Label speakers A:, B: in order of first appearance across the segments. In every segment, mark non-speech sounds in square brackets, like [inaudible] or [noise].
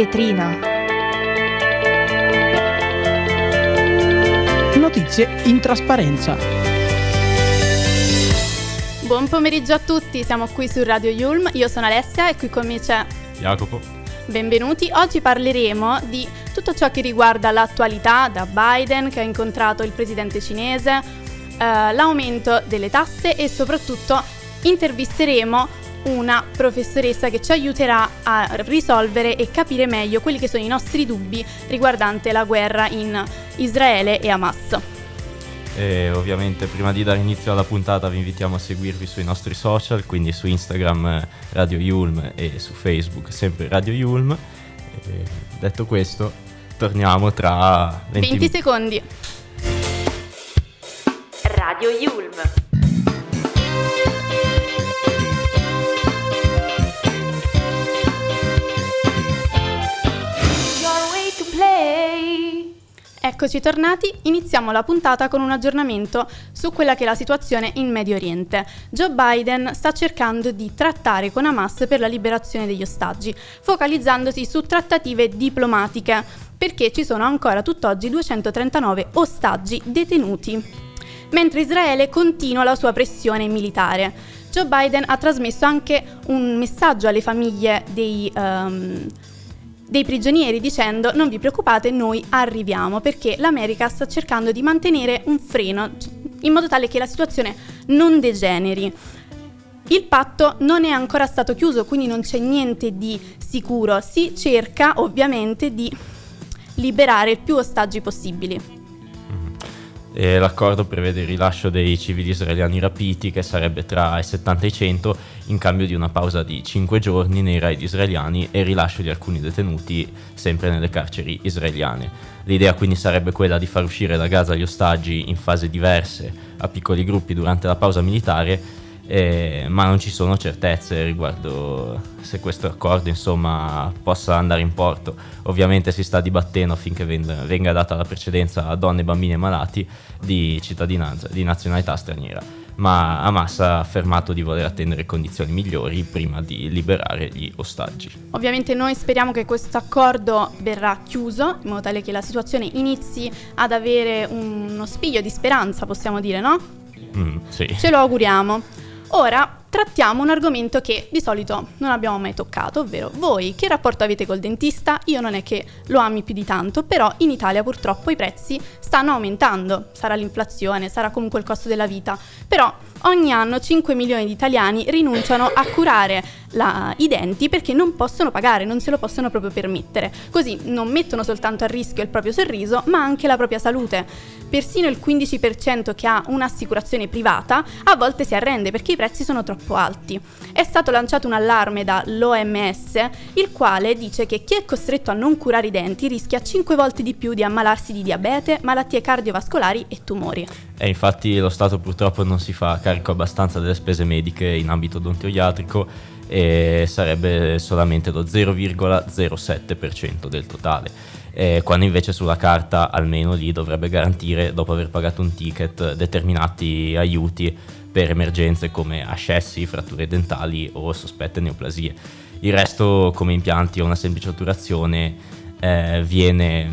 A: Vetrina.
B: Notizie in trasparenza.
C: Buon pomeriggio a tutti, siamo qui su Radio Yulm, io sono Alessia e qui con me c'è
D: Jacopo.
C: Benvenuti, oggi parleremo di tutto ciò che riguarda l'attualità da Biden che ha incontrato il presidente cinese, eh, l'aumento delle tasse e soprattutto intervisteremo una professoressa che ci aiuterà a risolvere e capire meglio quelli che sono i nostri dubbi riguardante la guerra in Israele e Hamas.
D: E ovviamente prima di dare inizio alla puntata vi invitiamo a seguirvi sui nostri social, quindi su Instagram eh, Radio Yulm e su Facebook sempre Radio Yulm. E detto questo, torniamo tra 20,
C: 20 secondi.
A: Radio Yulm.
C: Eccoci tornati, iniziamo la puntata con un aggiornamento su quella che è la situazione in Medio Oriente. Joe Biden sta cercando di trattare con Hamas per la liberazione degli ostaggi, focalizzandosi su trattative diplomatiche, perché ci sono ancora tutt'oggi 239 ostaggi detenuti, mentre Israele continua la sua pressione militare. Joe Biden ha trasmesso anche un messaggio alle famiglie dei... Um, dei prigionieri dicendo non vi preoccupate, noi arriviamo perché l'America sta cercando di mantenere un freno in modo tale che la situazione non degeneri. Il patto non è ancora stato chiuso, quindi non c'è niente di sicuro. Si cerca ovviamente di liberare il più ostaggi possibili.
D: E l'accordo prevede il rilascio dei civili israeliani rapiti, che sarebbe tra i 70 e i 100, in cambio di una pausa di 5 giorni nei raid israeliani e il rilascio di alcuni detenuti sempre nelle carceri israeliane. L'idea quindi sarebbe quella di far uscire da Gaza gli ostaggi in fasi diverse, a piccoli gruppi durante la pausa militare, eh, ma non ci sono certezze riguardo se questo accordo insomma, possa andare in porto. Ovviamente si sta dibattendo affinché venga, data la precedenza a donne, bambini e malati di cittadinanza, di nazionalità straniera, ma Hamas ha affermato di voler attendere condizioni migliori prima di liberare gli ostaggi.
C: Ovviamente noi speriamo che questo accordo verrà chiuso in modo tale che la situazione inizi ad avere uno spiglio di speranza, possiamo dire, no?
D: Mm, sì.
C: Ce lo auguriamo. Ora trattiamo un argomento che di solito non abbiamo mai toccato, ovvero voi che rapporto avete col dentista? Io non è che lo ami più di tanto, però in Italia purtroppo i prezzi stanno aumentando, sarà l'inflazione, sarà comunque il costo della vita, però ogni anno 5 milioni di italiani rinunciano a curare la, i denti perché non possono pagare, non se lo possono proprio permettere. Così non mettono soltanto a rischio il proprio sorriso, ma anche la propria salute. Persino il 15% che ha un'assicurazione privata a volte si arrende perché i prezzi sono troppo alti. È stato lanciato un allarme dall'OMS, il quale dice che chi è costretto a non curare i denti rischia 5 volte di più di ammalarsi di diabete, malattie cardiovascolari e tumori.
D: E infatti lo Stato purtroppo non si fa carico abbastanza delle spese mediche in ambito odontoiatrico e sarebbe solamente lo 0,07% del totale eh, quando invece sulla carta almeno lì dovrebbe garantire, dopo aver pagato un ticket, determinati aiuti per emergenze come ascessi, fratture dentali o sospette neoplasie. Il resto, come impianti o una semplice otturazione, eh, viene,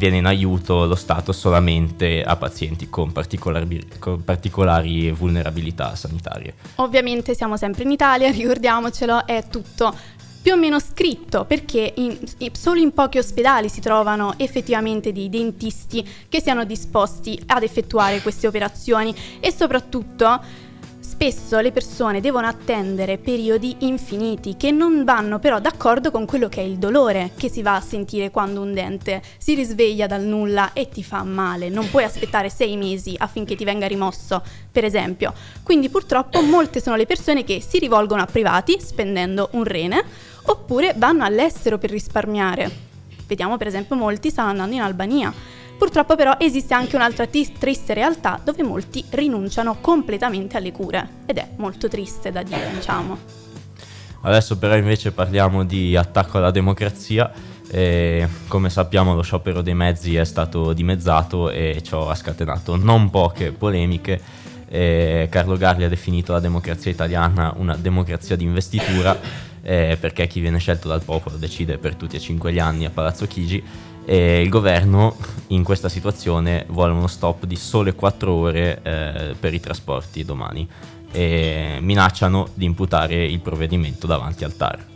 D: viene, in aiuto lo Stato solamente a pazienti con particolari, con particolari, vulnerabilità sanitarie.
C: Ovviamente siamo sempre in Italia, [laughs] ricordiamocelo, è tutto più o meno scritto perché in, solo in pochi ospedali si trovano effettivamente dei dentisti che siano disposti ad effettuare queste operazioni e soprattutto spesso le persone devono attendere periodi infiniti che non vanno però d'accordo con quello che è il dolore che si va a sentire quando un dente si risveglia dal nulla e ti fa male. Non puoi aspettare sei mesi affinché ti venga rimosso, per esempio. Quindi purtroppo molte sono le persone che si rivolgono a privati spendendo un rene oppure vanno all'estero per risparmiare. Vediamo per esempio molti stanno andando in Albania. Purtroppo però esiste anche un'altra t- triste realtà dove molti rinunciano completamente alle cure ed è molto triste da dire, diciamo.
D: Adesso però invece parliamo di attacco alla democrazia. E come sappiamo lo sciopero dei mezzi è stato dimezzato e ciò ha scatenato non poche polemiche. E Carlo Garli ha definito la democrazia italiana una democrazia di investitura eh, perché chi viene scelto dal popolo decide per tutti e cinque gli anni a Palazzo Chigi e il governo in questa situazione vuole uno stop di sole 4 ore eh, per i trasporti domani e minacciano di imputare il provvedimento davanti al TAR.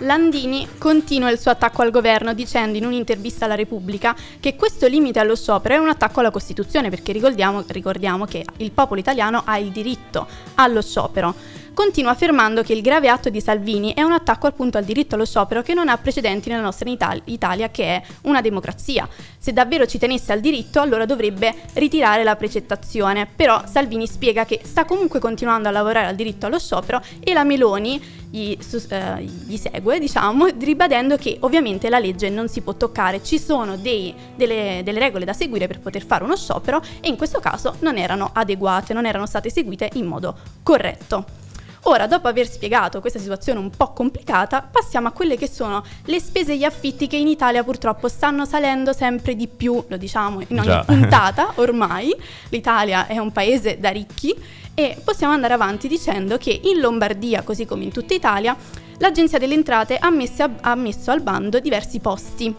C: Landini continua il suo attacco al governo dicendo in un'intervista alla Repubblica che questo limite allo sciopero è un attacco alla Costituzione perché ricordiamo, ricordiamo che il popolo italiano ha il diritto allo sciopero continua affermando che il grave atto di Salvini è un attacco appunto al diritto allo sciopero che non ha precedenti nella nostra Italia, che è una democrazia. Se davvero ci tenesse al diritto, allora dovrebbe ritirare la precettazione. Però Salvini spiega che sta comunque continuando a lavorare al diritto allo sciopero e la Meloni gli, eh, gli segue, diciamo, [laughs] ribadendo che ovviamente la legge non si può toccare, ci sono dei, delle, delle regole da seguire per poter fare uno sciopero e in questo caso non erano adeguate, non erano state eseguite in modo corretto. Ora, dopo aver spiegato questa situazione un po' complicata, passiamo a quelle che sono le spese e gli affitti che in Italia purtroppo stanno salendo sempre di più, lo diciamo in ogni Già. [laughs] puntata ormai. L'Italia è un paese da ricchi e possiamo andare avanti dicendo che in Lombardia, così come in tutta Italia, l'Agenzia delle Entrate ha, a, ha messo al bando diversi posti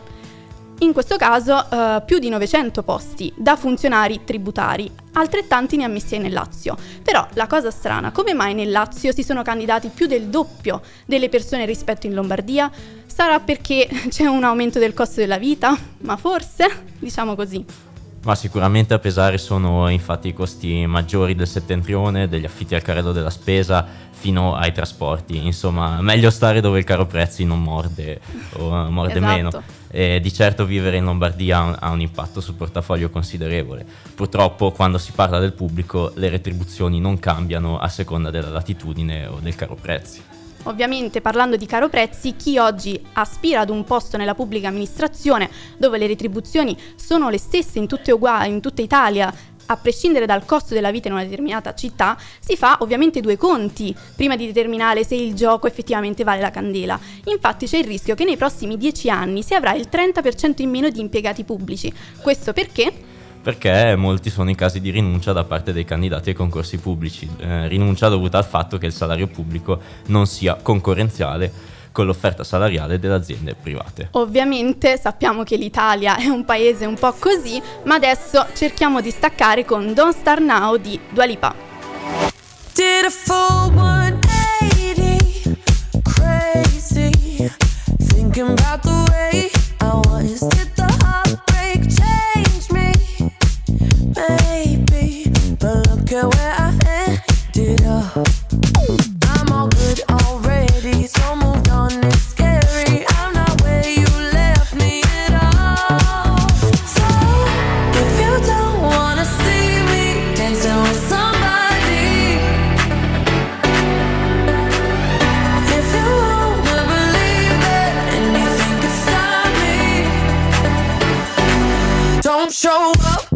C: in questo caso eh, più di 900 posti da funzionari tributari, altrettanti ne ha messi nel Lazio. Però la cosa strana, come mai nel Lazio si sono candidati più del doppio delle persone rispetto in Lombardia? Sarà perché [laughs] c'è un aumento del costo della vita? Ma forse? Diciamo così.
D: Ma sicuramente a pesare sono infatti i costi maggiori del settentrione, degli affitti al carrello della spesa, fino ai trasporti. Insomma, meglio stare dove il caro prezzi non morde o morde esatto. meno. E di certo vivere in Lombardia ha un impatto sul portafoglio considerevole. Purtroppo quando si parla del pubblico le retribuzioni non cambiano a seconda della latitudine o del caro prezzi.
C: Ovviamente parlando di caro prezzi, chi oggi aspira ad un posto nella pubblica amministrazione dove le retribuzioni sono le stesse in, tutte uguali, in tutta Italia, a prescindere dal costo della vita in una determinata città, si fa ovviamente due conti prima di determinare se il gioco effettivamente vale la candela. Infatti c'è il rischio che nei prossimi dieci anni si avrà il 30% in meno di impiegati pubblici. Questo perché?
D: perché molti sono i casi di rinuncia da parte dei candidati ai concorsi pubblici, eh, rinuncia dovuta al fatto che il salario pubblico non sia concorrenziale con l'offerta salariale delle aziende private.
C: Ovviamente sappiamo che l'Italia è un paese un po' così, ma adesso cerchiamo di staccare con Don't Star Now di Dua Lipa. Did a full 180, crazy, thinking about the way I was. Did the heartbreak change me? Maybe, but look at where show up,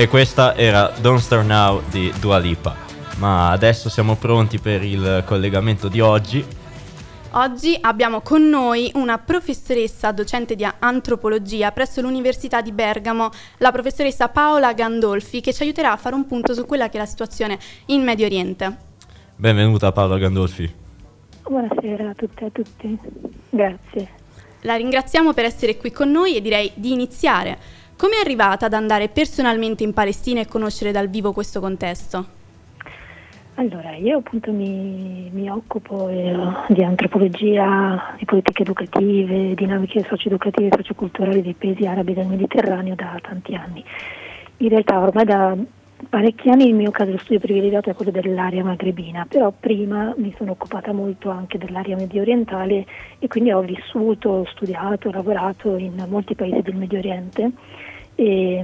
D: E questa era Don't Start Now di Dua Lipa. Ma adesso siamo pronti per il collegamento di oggi.
C: Oggi abbiamo con noi una professoressa docente di antropologia presso l'Università di Bergamo, la professoressa Paola Gandolfi, che ci aiuterà a fare un punto su quella che è la situazione in Medio Oriente.
D: Benvenuta Paola Gandolfi.
A: Buonasera a tutte e a tutti, grazie.
C: La ringraziamo per essere qui con noi e direi di iniziare. Come è arrivata ad andare personalmente in Palestina e conoscere dal vivo questo contesto?
A: Allora, io appunto mi, mi occupo eh, di antropologia, di politiche educative, dinamiche socio-educative e socioculturali dei paesi arabi del Mediterraneo da tanti anni. In realtà ormai da parecchi anni il mio caso di studio privilegiato è quello dell'area magrebina, però prima mi sono occupata molto anche dell'area medio orientale e quindi ho vissuto, studiato, lavorato in molti paesi del Medio Oriente e,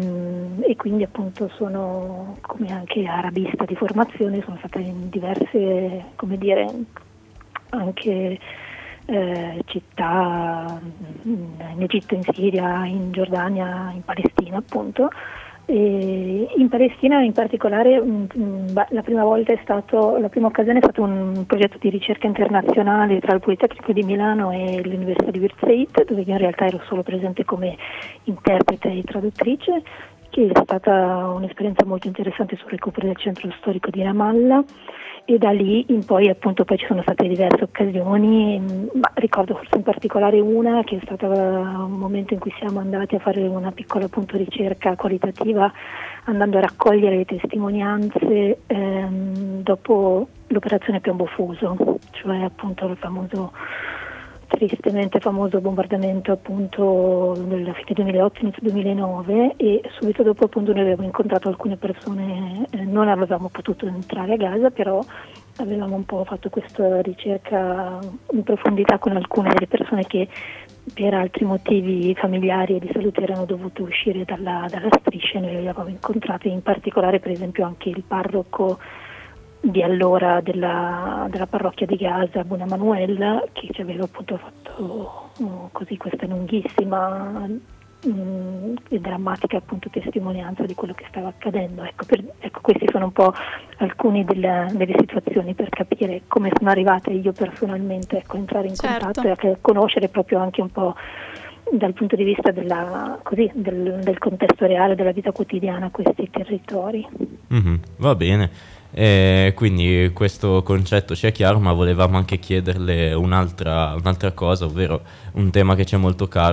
A: e, quindi appunto sono come anche arabista di formazione, sono stata in diverse, come dire, anche eh, città in Egitto, in Siria, in Giordania, in Palestina appunto e in Palestina in particolare mm, mm, la prima stato, la prima occasione è stato un progetto di ricerca internazionale tra il Politecnico di Milano e l'Università di Birzeit, dove io in realtà ero solo presente come interprete e traduttrice, che è stata un'esperienza molto interessante sul recupero del centro storico di Ramallah e da lì in poi appunto poi ci sono state diverse occasioni, ma ricordo forse in particolare una che è stata un momento in cui siamo andati a fare una piccola appunto ricerca qualitativa andando a raccogliere le testimonianze ehm, dopo l'operazione Piombo Fuso, cioè appunto il famoso tristemente famoso bombardamento appunto nella fine 2008, inizio 2009 e subito dopo appunto noi avevamo incontrato alcune persone, eh, non avevamo potuto entrare a Gaza però avevamo un po' fatto questa ricerca in profondità con alcune delle persone che per altri motivi familiari e di salute erano dovute uscire dalla, dalla striscia noi le avevamo incontrate, in particolare per esempio anche il parroco di allora della, della, parrocchia di Gaza, Buon Emanuele, che ci aveva appunto fatto uh, così questa lunghissima mm, e drammatica appunto testimonianza di quello che stava accadendo. Ecco, per, ecco queste sono un po' alcune delle, delle, situazioni per capire come sono arrivate io personalmente ecco, a entrare in certo. contatto e a conoscere proprio anche un po' dal punto di vista della, così, del, del, contesto reale della vita quotidiana questi territori.
D: Mm-hmm, va bene. E quindi questo concetto ci è chiaro, ma volevamo anche chiederle un'altra, un'altra cosa, ovvero un tema che ci è molto caro